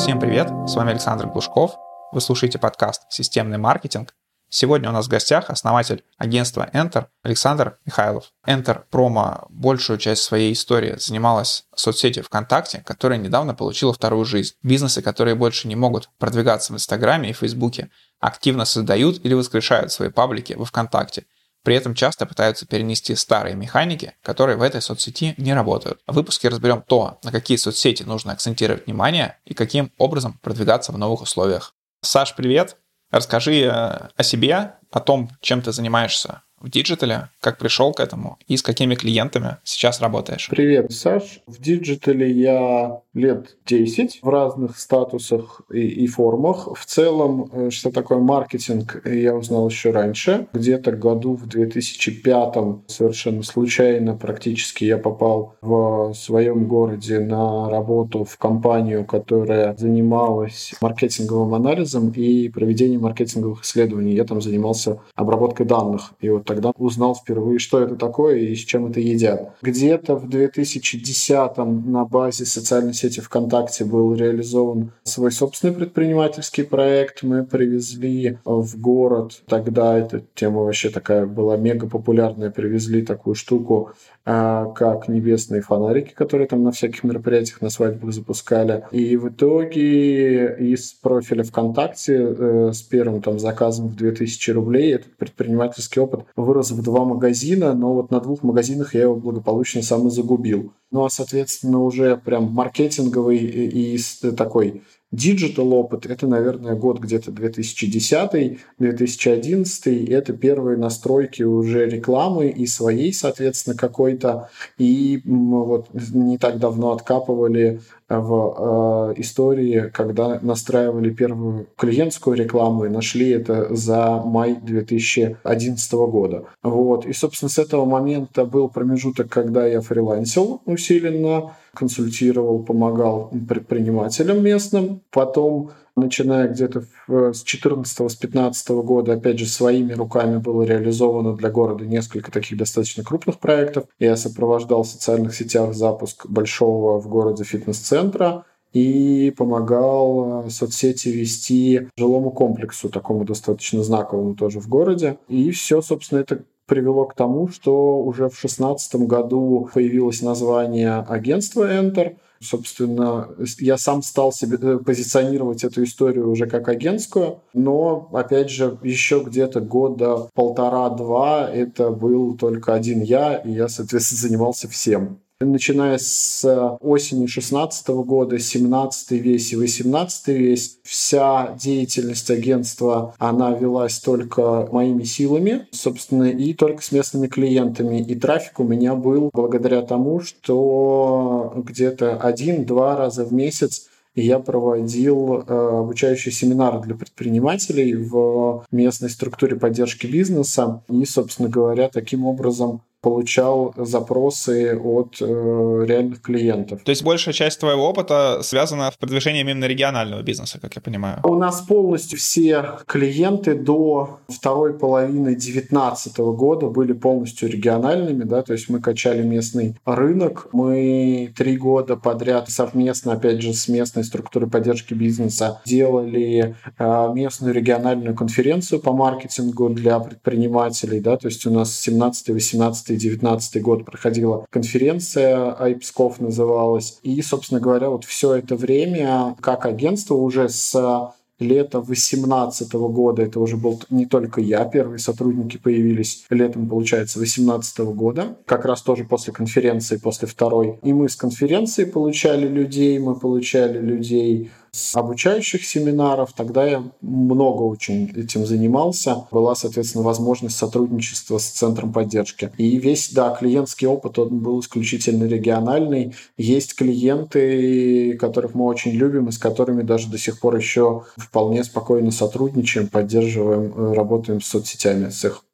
Всем привет, с вами Александр Глушков. Вы слушаете подкаст «Системный маркетинг». Сегодня у нас в гостях основатель агентства Enter Александр Михайлов. Enter Промо большую часть своей истории занималась соцсетью ВКонтакте, которая недавно получила вторую жизнь. Бизнесы, которые больше не могут продвигаться в Инстаграме и Фейсбуке, активно создают или воскрешают свои паблики во ВКонтакте – при этом часто пытаются перенести старые механики, которые в этой соцсети не работают. В выпуске разберем то, на какие соцсети нужно акцентировать внимание и каким образом продвигаться в новых условиях. Саш, привет! Расскажи э, о себе, о том, чем ты занимаешься в диджитале, как пришел к этому и с какими клиентами сейчас работаешь? Привет, Саш. В диджитале я лет 10 в разных статусах и, и формах. В целом, э, что такое маркетинг, я узнал еще раньше. Где-то году в 2005 совершенно случайно практически я попал в своем городе на работу в компанию, которая занималась маркетинговым анализом и проведением маркетинговых исследований. Я там занимался обработкой данных. И вот тогда узнал впервые, что это такое и с чем это едят. Где-то в 2010 на базе социальной сети ВКонтакте был реализован свой собственный предпринимательский проект. Мы привезли в город, тогда эта тема вообще такая была мега популярная, привезли такую штуку, а, как небесные фонарики, которые там на всяких мероприятиях на свадьбах запускали. И в итоге из профиля ВКонтакте э, с первым там заказом в 2000 рублей этот предпринимательский опыт вырос в два магазина, но вот на двух магазинах я его благополучно сам и загубил. Ну а, соответственно, уже прям маркетинговый и, и такой Digital опыт – это, наверное, год где-то 2010-2011. Это первые настройки уже рекламы и своей, соответственно, какой-то. И вот не так давно откапывали в э, истории, когда настраивали первую клиентскую рекламу и нашли это за май 2011 года. Вот. И, собственно, с этого момента был промежуток, когда я фрилансил усиленно, консультировал, помогал предпринимателям местным. Потом начиная где-то с 14 с 15 года, опять же, своими руками было реализовано для города несколько таких достаточно крупных проектов. Я сопровождал в социальных сетях запуск большого в городе фитнес-центра и помогал э, соцсети вести жилому комплексу, такому достаточно знаковому тоже в городе. И все, собственно, это привело к тому, что уже в 2016 году появилось название агентства Enter – Собственно, я сам стал себе э, позиционировать эту историю уже как агентскую, но, опять же, еще где-то года полтора-два это был только один я, и я, соответственно, занимался всем начиная с э, осени 16 года, 17 весь и 18 весь, вся деятельность агентства, она велась только моими силами, собственно, и только с местными клиентами. И трафик у меня был благодаря тому, что где-то один-два раза в месяц я проводил э, обучающие семинары для предпринимателей в местной структуре поддержки бизнеса. И, собственно говоря, таким образом получал запросы от э, реальных клиентов. То есть большая часть твоего опыта связана с продвижением именно регионального бизнеса, как я понимаю? У нас полностью все клиенты до второй половины 2019 года были полностью региональными, да, то есть мы качали местный рынок, мы три года подряд совместно, опять же, с местной структурой поддержки бизнеса делали э, местную региональную конференцию по маркетингу для предпринимателей, да, то есть у нас 17-18 2019 год проходила конференция, Айпсков называлась. И, собственно говоря, вот все это время как агентство уже с лета 2018 года, это уже был не только я, первые сотрудники появились летом, получается, 2018 года, как раз тоже после конференции, после второй. И мы с конференции получали людей, мы получали людей обучающих семинаров. Тогда я много очень этим занимался. Была, соответственно, возможность сотрудничества с центром поддержки. И весь, да, клиентский опыт, он был исключительно региональный. Есть клиенты, которых мы очень любим и с которыми даже до сих пор еще вполне спокойно сотрудничаем, поддерживаем, э, работаем с соцсетями с их.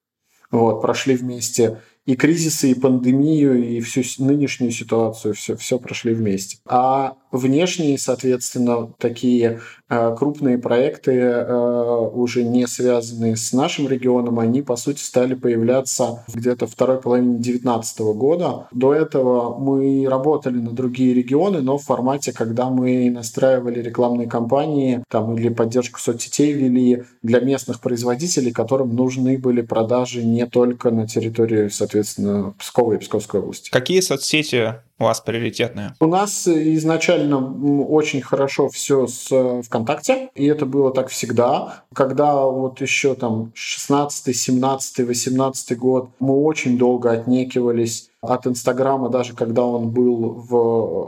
Вот, прошли вместе и кризисы, и пандемию, и всю нынешнюю ситуацию, все, все прошли вместе. А внешние, соответственно, такие э, крупные проекты, э, уже не связанные с нашим регионом, они, по сути, стали появляться где-то второй половине 2019 года. До этого мы работали на другие регионы, но в формате, когда мы настраивали рекламные кампании там, или поддержку соцсетей вели для местных производителей, которым нужны были продажи не только на территории, соответственно, Пскова и Псковской области. Какие соцсети у вас приоритетные? У нас изначально очень хорошо все с э, ВКонтакте, и это было так всегда. Когда вот еще там 16, 17, 18 год мы очень долго отнекивались от Инстаграма, даже когда он был в,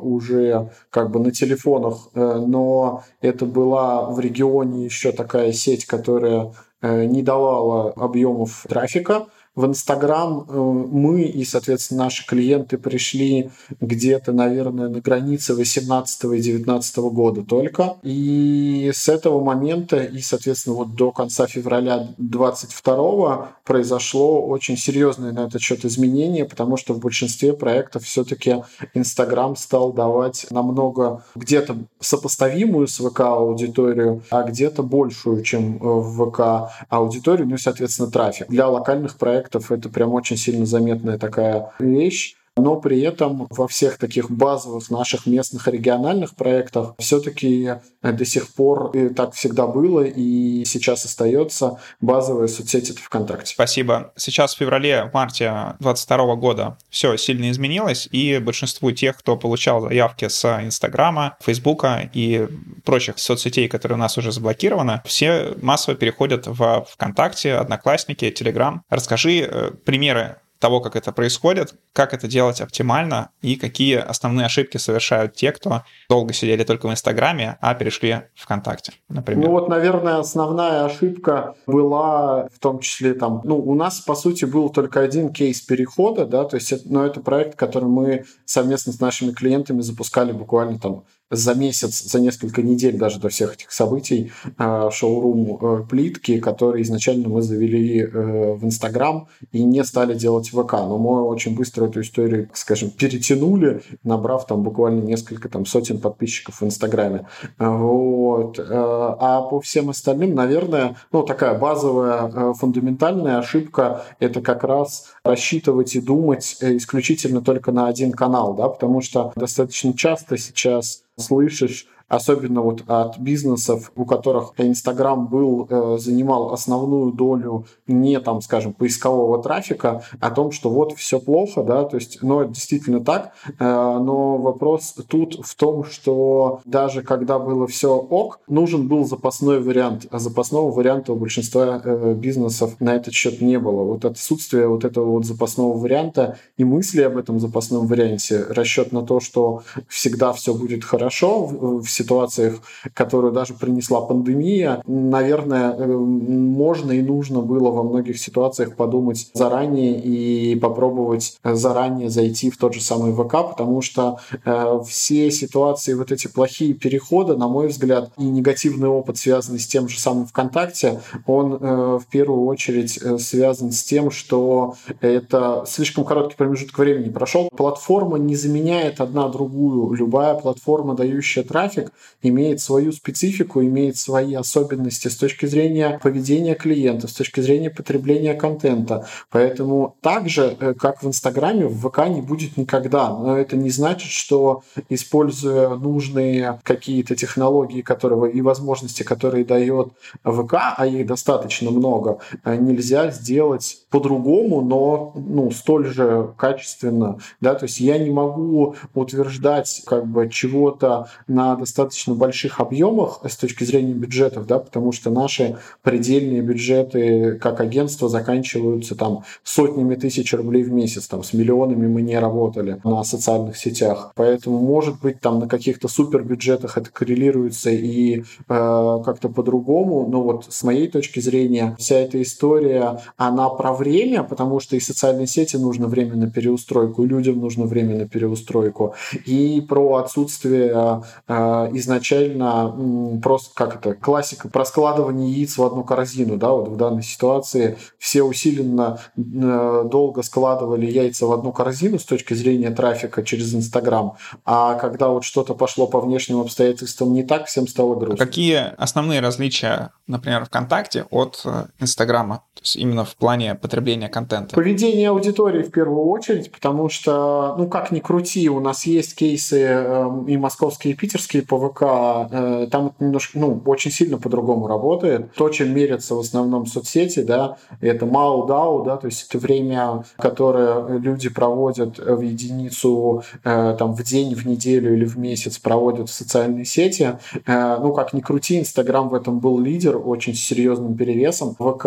уже как бы на телефонах, э, но это была в регионе еще такая сеть, которая э, не давала объемов трафика в Инстаграм э, мы и, соответственно, наши клиенты пришли где-то, наверное, на границе 18 и 19 года только. И с этого момента и, соответственно, вот до конца февраля 22 произошло очень серьезное на этот счет изменение, потому что в большинстве проектов все-таки Инстаграм стал давать намного где-то сопоставимую с ВК аудиторию, а где-то большую, чем в ВК аудиторию, ну и, соответственно, трафик. Для локальных проектов это прям очень сильно заметная такая вещь но при этом во всех таких базовых наших местных региональных проектах все-таки до сих пор и так всегда было и сейчас остается базовая соцсеть это ВКонтакте. Спасибо. Сейчас в феврале-марте 2022 года все сильно изменилось, и большинству тех, кто получал заявки с Инстаграма, Фейсбука и прочих соцсетей, которые у нас уже заблокированы, все массово переходят в ВКонтакте, Одноклассники, Телеграм. Расскажи э, примеры того, как это происходит, как это делать оптимально и какие основные ошибки совершают те, кто долго сидели только в Инстаграме, а перешли в ВКонтакте, например. Ну вот, наверное, основная ошибка была в том числе там, ну, у нас, по сути, был только один кейс перехода, да, то есть, но ну, это проект, который мы совместно с нашими клиентами запускали буквально там за месяц, за несколько недель даже до всех этих событий э, шоурум э, плитки, который изначально мы завели э, в Инстаграм и не стали делать ВК. Но мы очень быстро эту историю, скажем, перетянули, набрав там буквально несколько там сотен подписчиков в Инстаграме. Вот. А по всем остальным, наверное, ну такая базовая фундаментальная ошибка – это как раз рассчитывать и думать исключительно только на один канал, да, потому что достаточно часто сейчас слышишь особенно вот от бизнесов, у которых Инстаграм был, э, занимал основную долю не там, скажем, поискового трафика, о том, что вот все плохо, да, то есть, ну, это действительно так, э, но вопрос тут в том, что даже когда было все ок, нужен был запасной вариант, а запасного варианта у большинства э, бизнесов на этот счет не было. Вот отсутствие вот этого вот запасного варианта и мысли об этом запасном варианте, расчет на то, что всегда все будет хорошо, все ситуациях, которую даже принесла пандемия, наверное, э, можно и нужно было во многих ситуациях подумать заранее и попробовать заранее зайти в тот же самый ВК, потому что э, все ситуации, вот эти плохие переходы, на мой взгляд, и негативный опыт, связанный с тем же самым ВКонтакте, он э, в первую очередь связан с тем, что это слишком короткий промежуток времени прошел. Платформа не заменяет одна другую. Любая платформа, дающая трафик, имеет свою специфику, имеет свои особенности с точки зрения поведения клиента, с точки зрения потребления контента. Поэтому так же, э, как в Инстаграме, в ВК не будет никогда. Но это не значит, что используя нужные какие-то технологии которые, и возможности, которые дает ВК, а их достаточно много, э, нельзя сделать по-другому, но ну, столь же качественно. Да? То есть я не могу утверждать как бы чего-то на достаточно достаточно больших объемах с точки зрения бюджетов, да, потому что наши предельные бюджеты как агентство заканчиваются там сотнями тысяч рублей в месяц, там с миллионами мы не работали на социальных сетях, поэтому может быть там на каких-то супер бюджетах это коррелируется и э, как-то по-другому, но вот с моей точки зрения вся эта история, она про время, потому что и социальные сети нужно время на переустройку, и людям нужно время на переустройку, и про отсутствие э, изначально просто как это классика про складывание яиц в одну корзину, да, вот в данной ситуации все усиленно э, долго складывали яйца в одну корзину с точки зрения трафика через Инстаграм, а когда вот что-то пошло по внешним обстоятельствам не так, всем стало грустно. А какие основные различия, например, ВКонтакте от э, Инстаграма? То есть именно в плане потребления контента? Поведение аудитории в первую очередь, потому что, ну как ни крути, у нас есть кейсы э, и московские, и питерские по ВК, э, там немножко, ну, очень сильно по-другому работает. То, чем мерятся в основном соцсети, да, это MAU-DAO, да, то есть это время, которое люди проводят в единицу, э, там, в день, в неделю или в месяц проводят в социальные сети. Э, ну, как ни крути, Инстаграм в этом был лидер, очень серьезным перевесом. ВК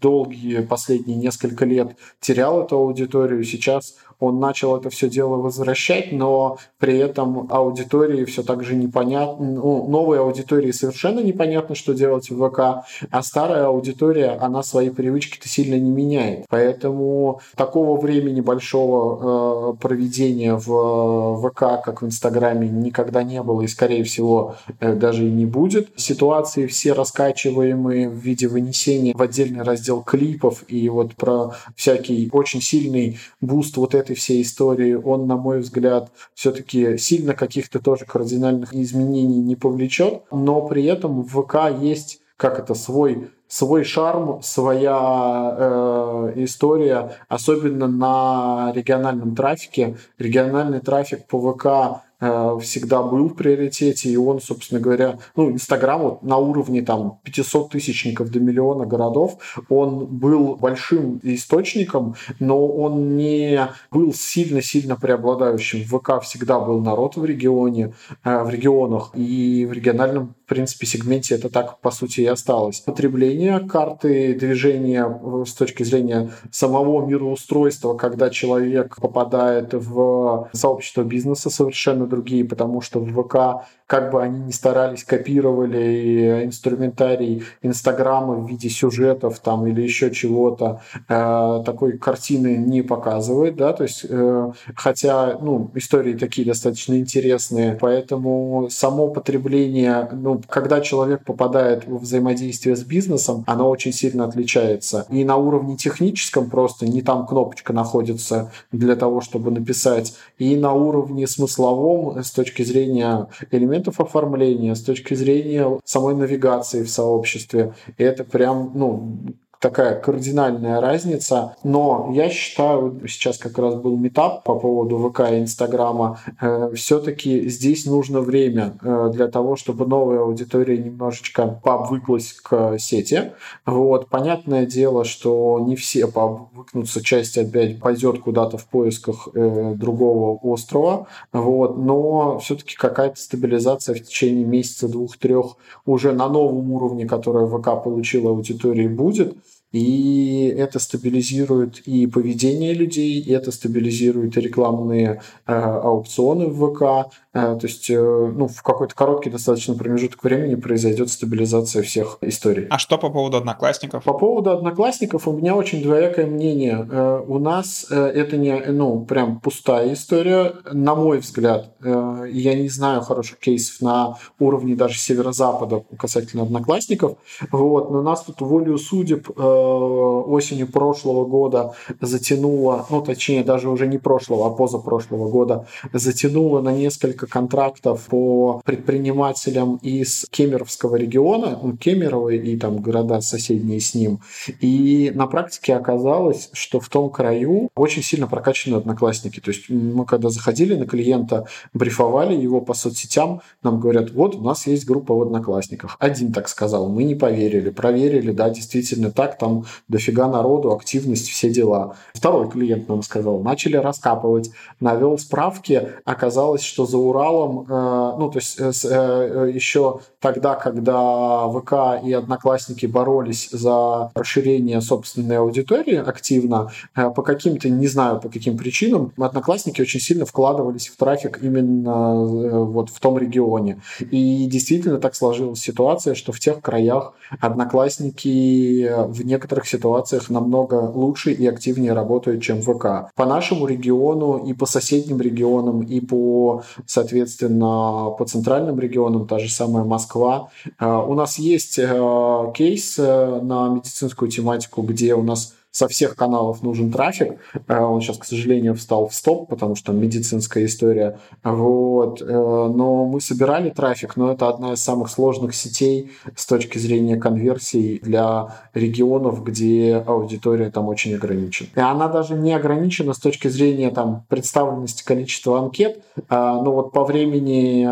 долгие последние несколько лет терял эту аудиторию, сейчас он начал это все дело возвращать, но при этом аудитории все так же непонятно, ну, новой аудитории совершенно непонятно, что делать в ВК, а старая аудитория, она свои привычки-то сильно не меняет. Поэтому такого времени большого э, проведения в ВК, как в Инстаграме, никогда не было и, скорее всего, э, даже и не будет. Ситуации все раскачиваемые в виде вынесения в отдельный раздел клипов и вот про всякий очень сильный буст вот этой этой всей истории, он, на мой взгляд, все-таки сильно каких-то тоже кардинальных изменений не повлечет, но при этом в ВК есть как это свой свой шарм, своя э, история, особенно на региональном трафике. Региональный трафик по ВК всегда был в приоритете, и он, собственно говоря, ну, Инстаграм вот на уровне там 500 тысячников до миллиона городов, он был большим источником, но он не был сильно-сильно преобладающим. В ВК всегда был народ в регионе, э, в регионах, и в региональном в принципе, сегменте это так, по сути, и осталось. Потребление карты движения э, с точки зрения самого мироустройства, когда человек попадает в сообщество бизнеса, совершенно другие, потому что в ВК как бы они ни старались, копировали инструментарий Инстаграма в виде сюжетов там или еще чего-то, э, такой картины не показывает, да, то есть, э, хотя, ну, истории такие достаточно интересные, поэтому само потребление, ну, когда человек попадает в взаимодействие с бизнесом, оно очень сильно отличается. И на уровне техническом просто не там кнопочка находится для того, чтобы написать, и на уровне смысловом с точки зрения элементов элементов оформления, с точки зрения самой навигации в сообществе. И это прям, ну, такая кардинальная разница. Но я считаю, сейчас как раз был метап по поводу ВК и Инстаграма, э, все-таки здесь нужно время э, для того, чтобы новая аудитория немножечко пообвыклась к сети. Вот. Понятное дело, что не все пообвыкнутся, часть опять пойдет куда-то в поисках э, другого острова, вот. но все-таки какая-то стабилизация в течение месяца, двух-трех уже на новом уровне, который ВК получила аудитории, будет. И это стабилизирует и поведение людей, и это стабилизирует и рекламные э, аукционы в ВК, то есть, э, ну, в какой-то короткий достаточно промежуток времени произойдет стабилизация всех историй. А что по поводу одноклассников? По поводу одноклассников у меня очень двоякое мнение. Э, у нас это не, ну, прям пустая история, на мой взгляд. Я не знаю хороших кейсов на уровне даже северо-запада касательно одноклассников. Вот, но нас тут волю судеб осенью прошлого года затянуло, ну, точнее, даже уже не прошлого, а позапрошлого года, затянуло на несколько несколько контрактов по предпринимателям из Кемеровского региона, ну, Кемерово и там города соседние с ним. И на практике оказалось, что в том краю очень сильно прокачаны одноклассники. То есть мы когда заходили на клиента, брифовали его по соцсетям, нам говорят, вот у нас есть группа в одноклассниках. Один так сказал, мы не поверили, проверили, да, действительно так, там дофига народу, активность, все дела. Второй клиент нам сказал, начали раскапывать, навел справки, оказалось, что за Уралом, э, ну, то есть э, э, еще тогда, когда ВК и Одноклассники боролись за расширение собственной аудитории активно, по каким-то, не знаю по каким причинам, Одноклассники очень сильно вкладывались в трафик именно вот в том регионе. И действительно так сложилась ситуация, что в тех краях Одноклассники в некоторых ситуациях намного лучше и активнее работают, чем ВК. По нашему региону и по соседним регионам, и по, соответственно, по центральным регионам, та же самая Москва, э, у нас есть э, кейс на медицинскую тематику, где у нас со всех каналов нужен трафик. Э, он сейчас, к сожалению, встал в стоп, потому что медицинская история. Вот. Э, но мы собирали трафик, но это одна из самых сложных сетей с точки зрения конверсий для регионов, где аудитория там очень ограничена. И она даже не ограничена с точки зрения там, представленности количества анкет, э, но вот по времени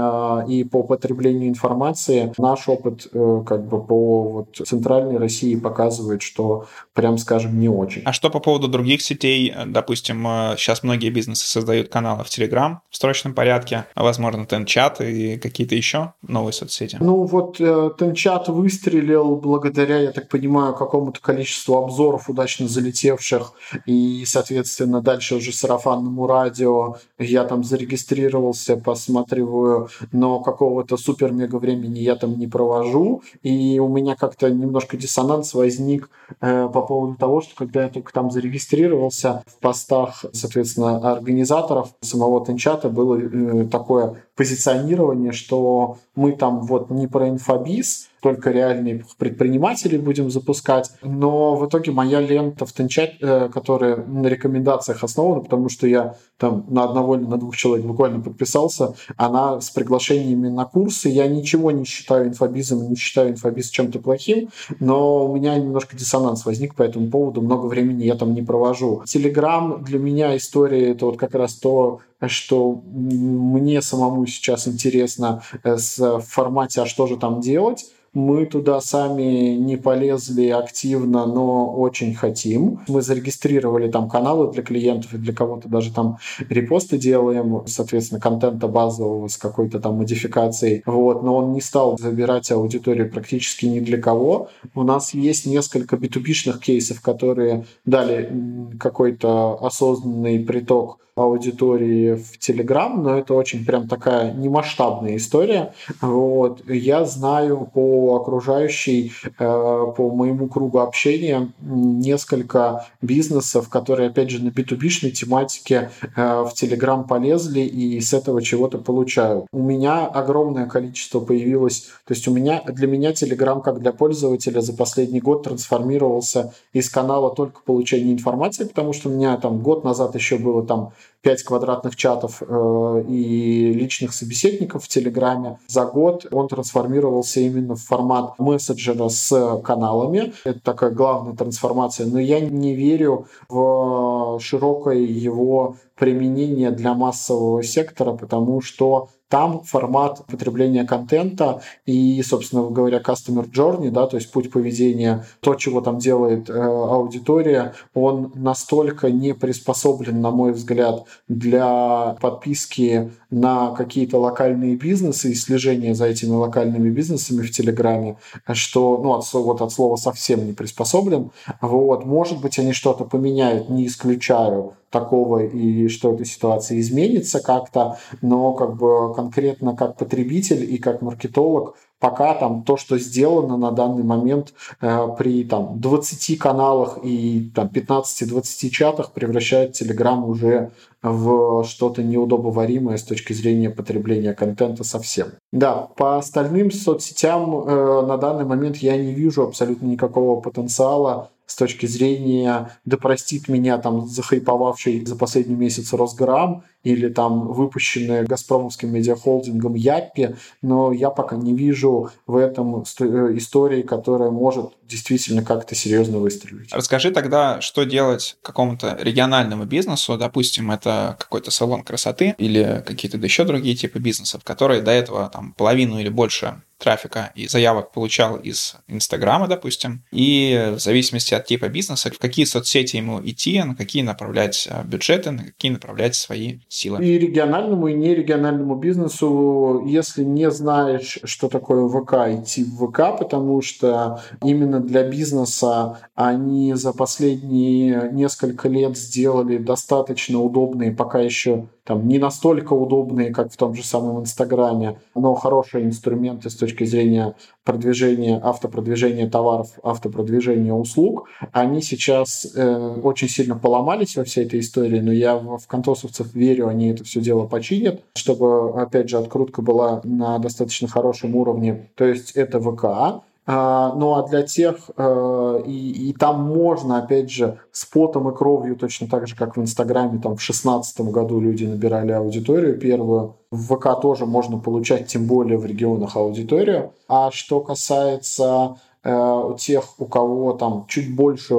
и по потреблению информации наш опыт как бы по вот, центральной России показывает, что прям, скажем, не очень. А что по поводу других сетей? Допустим, сейчас многие бизнесы создают каналы в Telegram в срочном порядке, а возможно, Тенчат и какие-то еще новые соцсети. Ну вот Тенчат выстрелил благодаря, я так понимаю, какому-то количеству обзоров удачно залетевших, и, соответственно, дальше уже сарафанному радио я там зарегистрировался, посматриваю, но какого-то супер-мега времени я там не провожу, и у меня как-то немножко диссонанс возник э, по поводу того, что когда я только там зарегистрировался, в постах, соответственно, организаторов самого Тенчата было э, такое позиционирование, что мы там вот не про инфобиз, только реальные предприниматели будем запускать. Но в итоге моя лента в Тенчате, э, которая на рекомендациях основана, потому что я там на одного или на двух человек буквально подписался, она с приглашениями на курсы. Я ничего не считаю инфобизом, не считаю инфобиз чем-то плохим, но у меня немножко диссонанс возник по этому поводу. Много времени я там не провожу. Телеграм для меня история это вот как раз то, что мне самому сейчас интересно э, в формате «а что же там делать?», мы туда сами не полезли активно, но очень хотим. Мы зарегистрировали там каналы для клиентов и для кого-то даже там репосты делаем, соответственно, контента базового с какой-то там модификацией. Вот, но он не стал забирать аудиторию практически ни для кого. У нас есть несколько B2B-шных кейсов, которые дали какой-то осознанный приток аудитории в Телеграм, но это очень прям такая немасштабная история. Вот. Я знаю по окружающей, э, по моему кругу общения несколько бизнесов, которые, опять же, на B2B-шной тематике э, в Телеграм полезли и с этого чего-то получают. У меня огромное количество появилось, то есть у меня, для меня Телеграм как для пользователя за последний год трансформировался из канала только получения информации, потому что у меня там год назад еще было там 5 квадратных чатов э, и личных собеседников в Телеграме. За год он трансформировался именно в формат мессенджера с каналами. Это такая главная трансформация. Но я не верю в широкое его применение для массового сектора, потому что там формат потребления контента и, собственно говоря, customer journey, да, то есть путь поведения, то, чего там делает э, аудитория, он настолько не приспособлен, на мой взгляд, для подписки на какие-то локальные бизнесы и слежения за этими локальными бизнесами в Телеграме, что, ну, от, вот от слова совсем не приспособлен. Вот, может быть, они что-то поменяют, не исключаю такого и что эта ситуация изменится как-то, но как бы конкретно как потребитель и как маркетолог пока там то, что сделано на данный момент э, при там 20 каналах и там 15-20 чатах превращает Telegram уже в что-то неудобоваримое с точки зрения потребления контента совсем. Да, по остальным соцсетям э, на данный момент я не вижу абсолютно никакого потенциала с точки зрения, да простит меня там захайповавший за последний месяц Росграм или там выпущенные Газпромовским медиахолдингом Яппи, но я пока не вижу в этом э, истории, которая может действительно как-то серьезно выстрелить. Расскажи тогда, что делать какому-то региональному бизнесу, допустим, это какой-то салон красоты или какие-то еще другие типы бизнесов, которые до этого там половину или больше трафика и заявок получал из Инстаграма, допустим, и в зависимости от типа бизнеса, в какие соцсети ему идти, на какие направлять э, бюджеты, на какие направлять свои силы. И региональному, и нерегиональному бизнесу, если не знаешь, что такое ВК, идти в ВК, потому что именно для бизнеса они за последние несколько лет сделали достаточно удобные, пока еще там не настолько удобные, как в том же самом Инстаграме, но хорошие инструменты с точки зрения продвижения, автопродвижения товаров, автопродвижения услуг, они сейчас э, очень сильно поломались во всей этой истории, но я в, контосовцев верю, они это все дело починят, чтобы, опять же, открутка была на достаточно хорошем уровне. То есть это ВК, ну а для тех, э, и, и там можно, опять же, с потом и кровью, точно так же, как в Инстаграме, там в шестнадцатом году люди набирали аудиторию первую. В ВК тоже можно получать, тем более в регионах, аудиторию. А что касается э, тех, у кого там чуть больше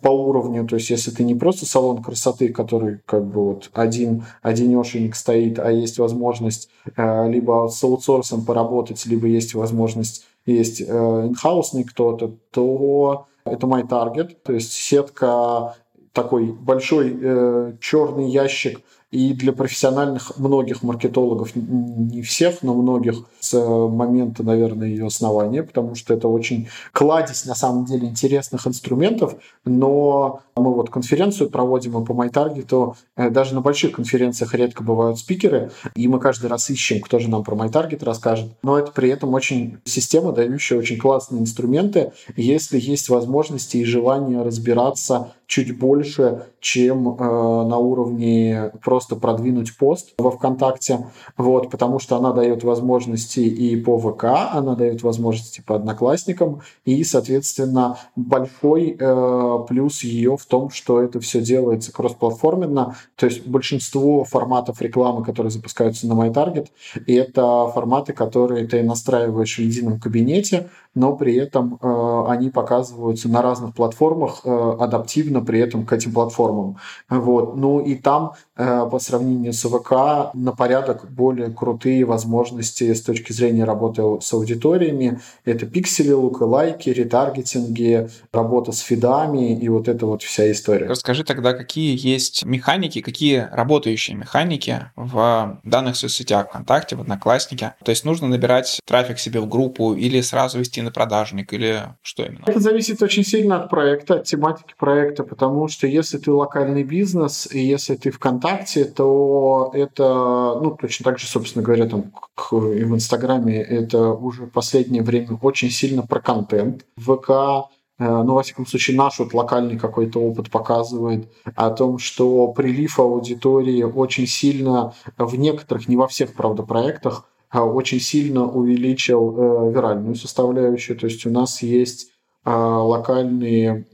по уровню, то есть если ты не просто салон красоты, который как бы вот один, одинешенек стоит, а есть возможность э, либо с аутсорсом поработать, либо есть возможность есть э, инхаусный кто-то, то это таргет, то есть сетка такой большой э, черный ящик и для профессиональных многих маркетологов, не всех, но многих с момента, наверное, ее основания, потому что это очень кладезь, на самом деле, интересных инструментов, но мы вот конференцию проводим, и по MyTarget, э, даже на больших конференциях редко бывают спикеры, и мы каждый раз ищем, кто же нам про MyTarget расскажет, но это при этом очень система, дающая очень классные инструменты, если есть возможности и желание разбираться чуть больше, чем э, на уровне просто продвинуть пост во ВКонтакте, вот, потому что она дает возможности и по ВК, она дает возможности по Одноклассникам, и, соответственно, большой э, плюс ее в том, что это все делается кроссплатформенно, то есть большинство форматов рекламы, которые запускаются на MyTarget, это форматы, которые ты настраиваешь в едином кабинете, но при этом э, они показываются на разных платформах э, адаптивно при этом к этим платформам. Вот. Ну и там по сравнению с ВК на порядок более крутые возможности с точки зрения работы с аудиториями. Это пиксели, лайки, ретаргетинги, работа с фидами и вот это вот вся история. Расскажи тогда, какие есть механики, какие работающие механики в данных соцсетях, ВКонтакте, в Однокласснике. То есть нужно набирать трафик себе в группу или сразу вести на продажник или что именно? Это зависит очень сильно от проекта, от тематики проекта, потому что если ты локальный бизнес и если ты ВКонтакте, то это, ну, точно так же, собственно говоря, там и в Инстаграме это уже в последнее время очень сильно про контент. ВК э, ну, во всяком случае, наш вот локальный какой-то опыт показывает о том, что прилив аудитории очень сильно в некоторых, не во всех, правда, проектах, а, очень сильно увеличил э, виральную составляющую. То есть у нас есть а, локальные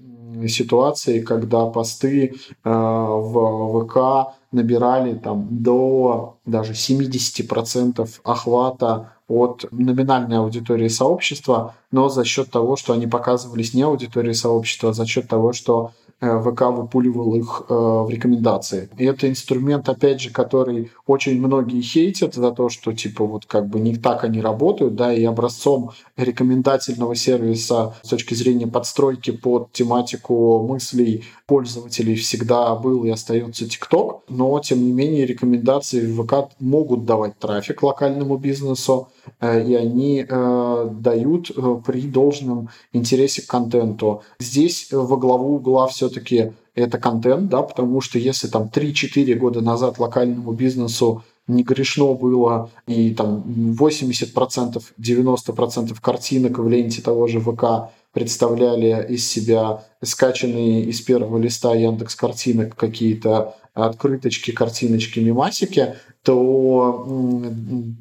ситуации, когда посты а, в ВК набирали там до даже 70% охвата от номинальной аудитории сообщества, но за счет того, что они показывались не аудитории сообщества, а за счет того, что Э, ВК выпуливал их э, в рекомендации. И это инструмент, опять же, который очень многие хейтят за то, что типа вот как бы не так они работают, да, и образцом рекомендательного сервиса с точки зрения подстройки под тематику мыслей пользователей всегда был и остается TikTok, но тем не менее рекомендации в ВК могут давать трафик локальному бизнесу, э, и они э, дают э, при должном интересе к контенту. Здесь во главу угла все-таки это контент, да, потому что если там 3-4 года назад локальному бизнесу не грешно было, и там 80%, 90% картинок в ленте того же ВК представляли из себя скачанные из первого листа Яндекс картинок какие-то открыточки, картиночки, мемасики, то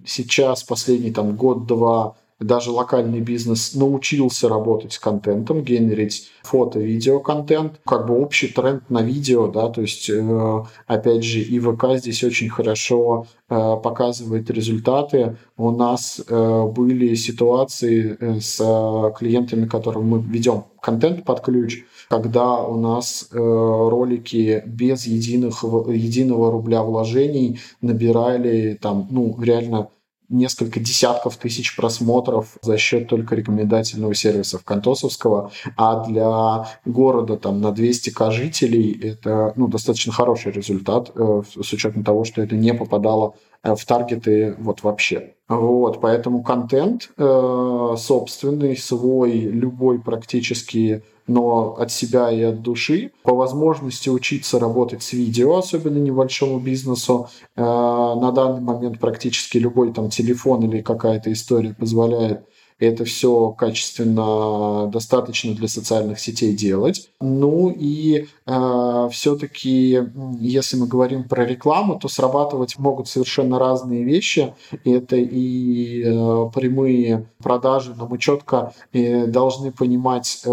сейчас последний там год-два даже локальный бизнес научился работать с контентом, генерить фото-видео контент, как бы общий тренд на видео, да, то есть, э, опять же, ИВК здесь очень хорошо э, показывает результаты. У нас э, были ситуации с клиентами, которым мы ведем контент под ключ, когда у нас ролики без единых, единого рубля вложений набирали там, ну, реально несколько десятков тысяч просмотров за счет только рекомендательного сервиса Контосовского, а для города там на 200к жителей это ну, достаточно хороший результат э, с учетом того, что это не попадало э, в таргеты вот вообще. Вот, поэтому контент э, собственный, свой, любой практически но от себя и от души. По возможности учиться работать с видео, особенно небольшому бизнесу. Э, на данный момент практически любой там телефон или какая-то история позволяет это все качественно достаточно для социальных сетей делать. Ну и э, все-таки, если мы говорим про рекламу, то срабатывать могут совершенно разные вещи. Это и э, прямые продажи, но мы четко э, должны понимать э,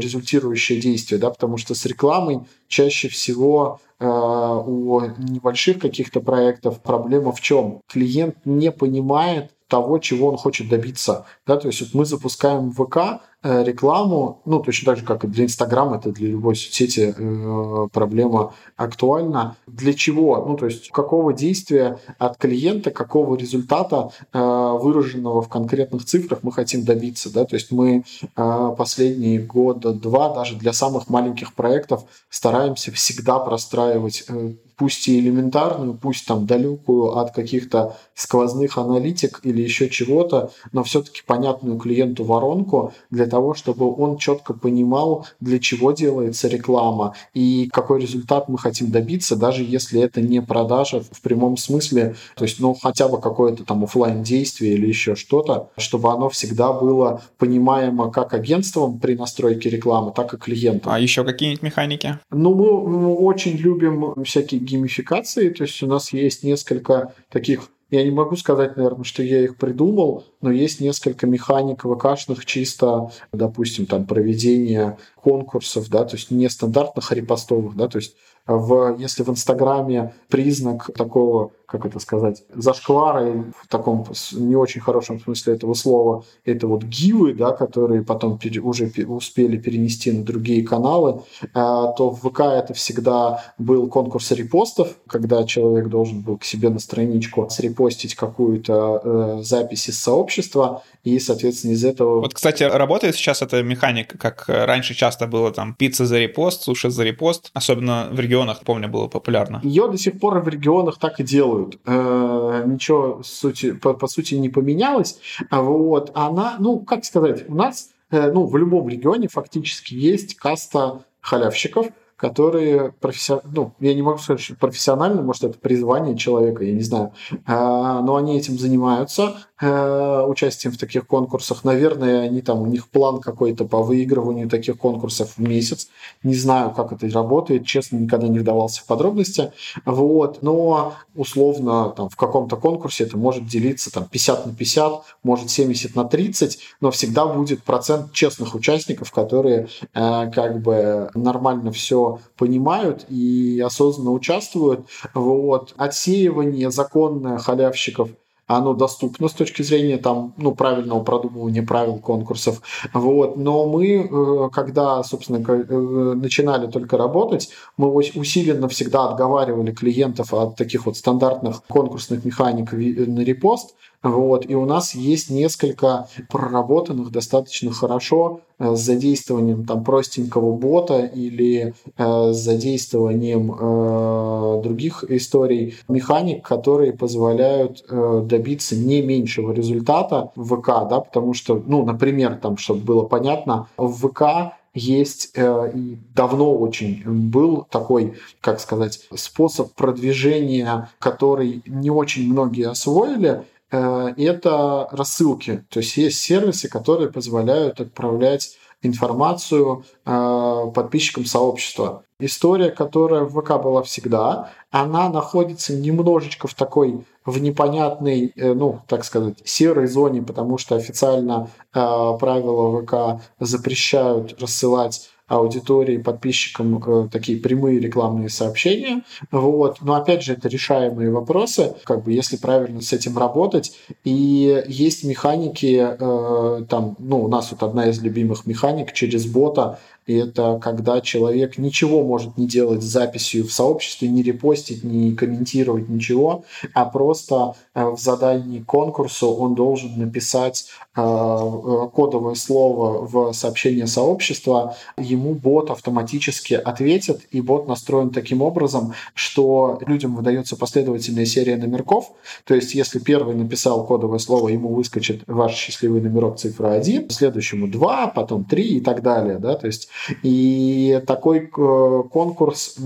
результирующее действие, да, потому что с рекламой чаще всего э, у небольших каких-то проектов проблема в чем? Клиент не понимает, того, чего он хочет добиться. Да, то есть вот мы запускаем в ВК э, рекламу, ну, точно так же, как и для Инстаграма, это для любой соцсети э, проблема актуальна. Для чего? Ну, то есть какого действия от клиента, какого результата, э, выраженного в конкретных цифрах, мы хотим добиться. Да? То есть мы э, последние года два даже для самых маленьких проектов стараемся всегда простраивать э, пусть и элементарную, пусть там далекую от каких-то сквозных аналитик или еще чего-то, но все-таки понятную клиенту воронку для того, чтобы он четко понимал, для чего делается реклама и какой результат мы хотим добиться, даже если это не продажа в прямом смысле, то есть, ну, хотя бы какое-то там офлайн действие или еще что-то, чтобы оно всегда было понимаемо как агентством при настройке рекламы, так и клиентом. А еще какие-нибудь механики? Ну, мы, мы очень любим всякие геймификации, то есть у нас есть несколько таких я не могу сказать, наверное, что я их придумал, но есть несколько механик ВКшных чисто, допустим, там проведение конкурсов, да, то есть не стандартных репостовых, да, то есть в, если в Инстаграме признак такого, как это сказать, зашквара в таком не очень хорошем смысле этого слова, это вот гивы, да, которые потом пере, уже успели перенести на другие каналы, э, то в ВК это всегда был конкурс репостов, когда человек должен был к себе на страничку срепостить какую-то э, запись из сообщества, и, соответственно, из этого... Вот, кстати, работает сейчас эта механика, как раньше часто было там пицца за репост, суши за репост, особенно в регионах, помню, было популярно. Ее до сих пор в регионах так и делают. Э, ничего сути, по, по сути не поменялось. А вот она, ну, как сказать, у нас, э, ну, в любом регионе фактически есть каста халявщиков, которые профессионально, ну, я не могу сказать, что профессионально, может, это призвание человека, я не знаю, а, но они этим занимаются, Э, участием в таких конкурсах. Наверное, они там, у них план какой-то по выигрыванию таких конкурсов в месяц. Не знаю, как это работает, честно, никогда не вдавался в подробности. Вот. Но условно там, в каком-то конкурсе это может делиться там, 50 на 50, может 70 на 30, но всегда будет процент честных участников, которые э, как бы нормально все понимают и осознанно участвуют. Вот. Отсеивание законное халявщиков – оно доступно с точки зрения там, ну, правильного продумывания правил конкурсов. Вот. Но мы, э, когда, собственно, э, начинали только работать, мы усиленно всегда отговаривали клиентов от таких вот стандартных конкурсных механик на репост, вот. И у нас есть несколько проработанных достаточно хорошо э, с задействованием там простенького бота или э, с задействованием э, других историй механик, которые позволяют э, добиться не меньшего результата в ВК, да, потому что, ну, например, там, чтобы было понятно, в ВК есть э, и давно очень был такой, как сказать, способ продвижения, который не очень многие освоили, это рассылки. То есть есть сервисы, которые позволяют отправлять информацию э, подписчикам сообщества. История, которая в ВК была всегда, она находится немножечко в такой в непонятной, э, ну, так сказать, серой зоне, потому что официально правила ВК запрещают рассылать аудитории, подписчикам э, такие прямые рекламные сообщения. Вот. Но опять же, это решаемые вопросы, как бы если правильно с этим работать. И есть механики, э, там, ну, у нас вот одна из любимых механик через бота и это когда человек ничего может не делать с записью в сообществе, не репостить, не комментировать ничего, а просто э, в задании конкурсу он должен написать э, э, кодовое слово в сообщение сообщества, ему бот автоматически ответит, и бот настроен таким образом, что людям выдается последовательная серия номерков, то есть если первый написал кодовое слово, ему выскочит ваш счастливый номерок цифра 1, следующему 2, потом 3 и так далее, да, то есть И такой э, конкурс,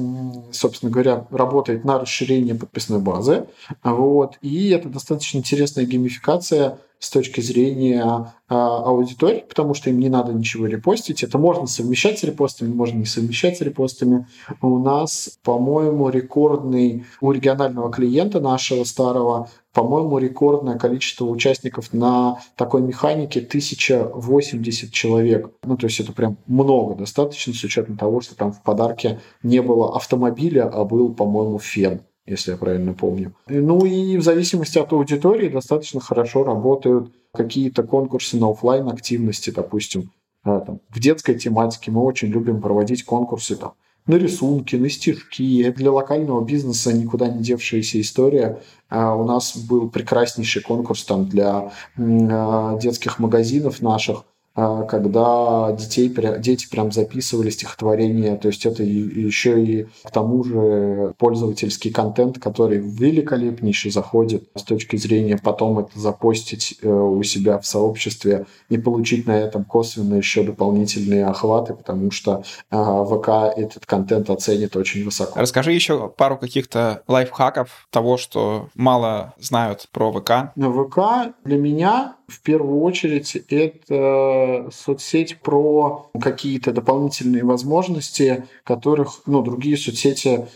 собственно говоря, работает на расширение подписной базы. Вот. И это достаточно интересная геймификация с точки зрения а, аудитории, потому что им не надо ничего репостить. Это можно совмещать с репостами, можно не совмещать с репостами. У нас, по-моему, рекордный у регионального клиента нашего старого по-моему, рекордное количество участников на такой механике 1080 человек. Ну, то есть это прям много достаточно, с учетом того, что там в подарке не было автомобиля, а был, по-моему, фен если я правильно помню. Ну и в зависимости от аудитории достаточно хорошо работают какие-то конкурсы на офлайн активности, допустим, а, там, в детской тематике мы очень любим проводить конкурсы там, на рисунки, на стишки. Для локального бизнеса никуда не девшаяся история. А у нас был прекраснейший конкурс там для а, детских магазинов наших – когда детей, дети прям записывали стихотворение, то есть это еще и к тому же пользовательский контент, который великолепнейший заходит с точки зрения потом это запостить э, у себя в сообществе и получить на этом косвенно еще дополнительные охваты, потому что а, ВК этот контент оценит очень высоко. Расскажи еще пару каких-то лайфхаков того, что мало знают про ВК. ВК для меня в первую очередь это соцсеть про какие-то дополнительные возможности, которых ну, другие соцсети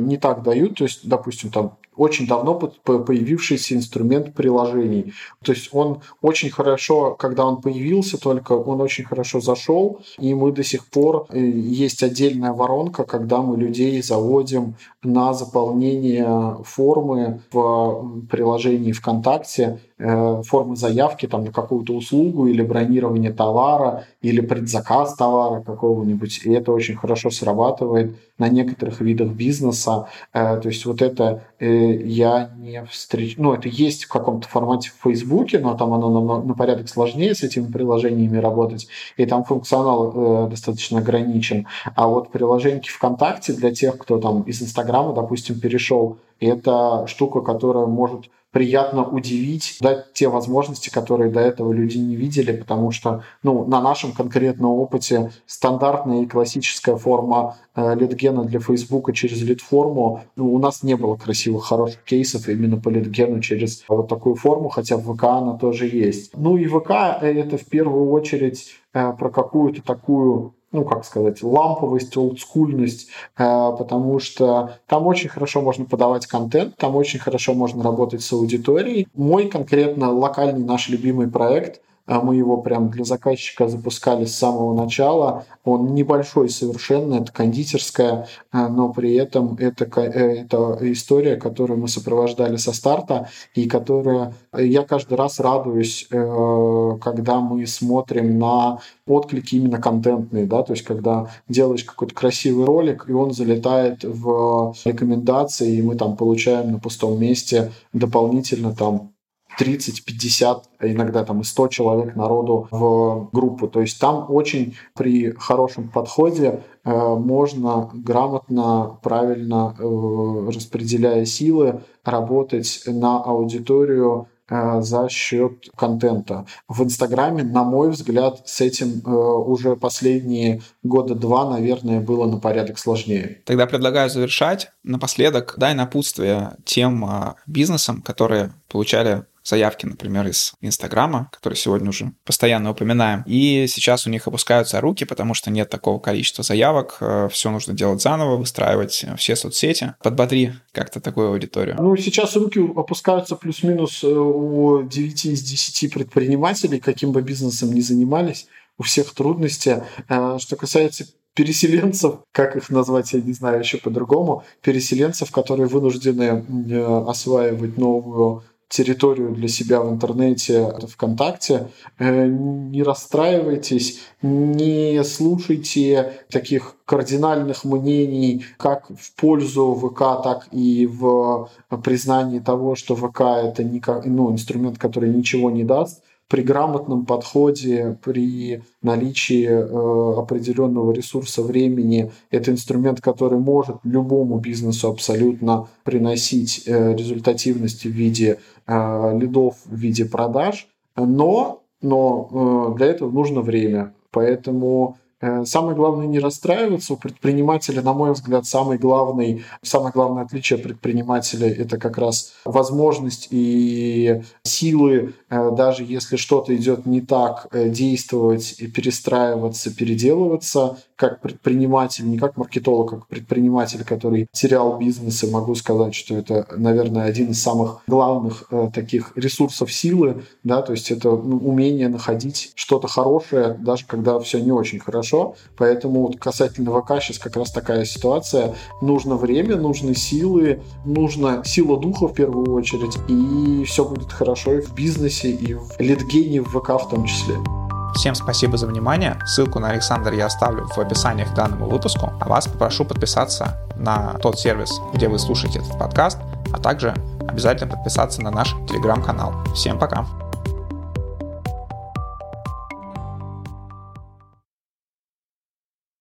не так дают. То есть, допустим, там очень давно появившийся инструмент приложений. То есть он очень хорошо, когда он появился только, он очень хорошо зашел, и мы до сих пор, э, есть отдельная воронка, когда мы людей заводим на заполнение формы в приложении ВКонтакте, э, формы заявки там, на какую-то услугу или бронирование товара, или предзаказ товара какого-нибудь. И это очень хорошо срабатывает на некоторых видах бизнеса. Э, то есть вот это я не встречаю... Ну, это есть в каком-то формате в Фейсбуке, но там оно на, на порядок сложнее с этими приложениями работать, и там функционал э, достаточно ограничен. А вот приложеньки ВКонтакте для тех, кто там из Инстаграма, допустим, перешел, это штука, которая может приятно удивить, дать те возможности, которые до этого люди не видели, потому что ну, на нашем конкретном опыте стандартная и классическая форма э, литгена для Фейсбука через литформу, ну, у нас не было красивых, хороших кейсов именно по литгену через вот такую форму, хотя в ВК она тоже есть. Ну и ВК это в первую очередь э, про какую-то такую ну, как сказать, ламповость, олдскульность, э, потому что там очень хорошо можно подавать контент, там очень хорошо можно работать с аудиторией. Мой конкретно локальный наш любимый проект – мы его прям для заказчика запускали с самого начала. Он небольшой совершенно, это кондитерская, а, но при этом это, э, это история, которую мы сопровождали со старта, и которая я каждый раз радуюсь, э, когда мы смотрим на отклики именно контентные, да, то есть когда делаешь какой-то красивый ролик, и он залетает в рекомендации, и мы там получаем на пустом месте дополнительно там 30, 50, а иногда там и 100 человек народу в группу. То есть там очень при хорошем подходе э, можно грамотно, правильно э, распределяя силы, работать на аудиторию э, за счет контента. В Инстаграме, на мой взгляд, с этим уже последние года два, наверное, было на порядок сложнее. Тогда предлагаю завершать. Напоследок дай напутствие тем бизнесам, которые получали заявки, например, из Инстаграма, который сегодня уже постоянно упоминаем. И сейчас у них опускаются руки, потому что нет такого количества заявок. Э, все нужно делать заново, выстраивать все соцсети. Подбодри как-то такую аудиторию. Ну, сейчас руки опускаются плюс-минус э, у 9 из 10 предпринимателей, каким бы бизнесом ни занимались. У всех трудности. Э, что касается переселенцев, как их назвать, я не знаю еще по-другому, переселенцев, которые вынуждены осваивать новую территорию для себя в интернете, ВКонтакте. Э, не расстраивайтесь, не слушайте таких кардинальных мнений как в пользу ВК, так и в признании того, что ВК это не, ну, инструмент, который ничего не даст при грамотном подходе, при наличии э, определенного ресурса времени, это инструмент, который может любому бизнесу абсолютно приносить э, результативность в виде лидов, в виде продаж, но, но э, для этого нужно время. Поэтому Э, самое главное не расстраиваться. У предпринимателя, на мой взгляд, самый главный, самое главное отличие предпринимателя – это как раз возможность и силы, э, даже если что-то идет не так, э, действовать и перестраиваться, переделываться как предприниматель, не как маркетолог, а как предприниматель, который терял бизнес, и могу сказать, что это, наверное, один из самых главных э, таких ресурсов силы, да, то есть это ну, умение находить что-то хорошее, даже когда все не очень хорошо. Поэтому вот касательно ВК сейчас как раз такая ситуация. Нужно время, нужны силы, нужна сила духа в первую очередь, и все будет хорошо и в бизнесе, и в литгене в ВК в том числе. Всем спасибо за внимание. Ссылку на Александр я оставлю в описании к данному выпуску. А вас попрошу подписаться на тот сервис, где вы слушаете этот подкаст, а также обязательно подписаться на наш телеграм-канал. Всем пока!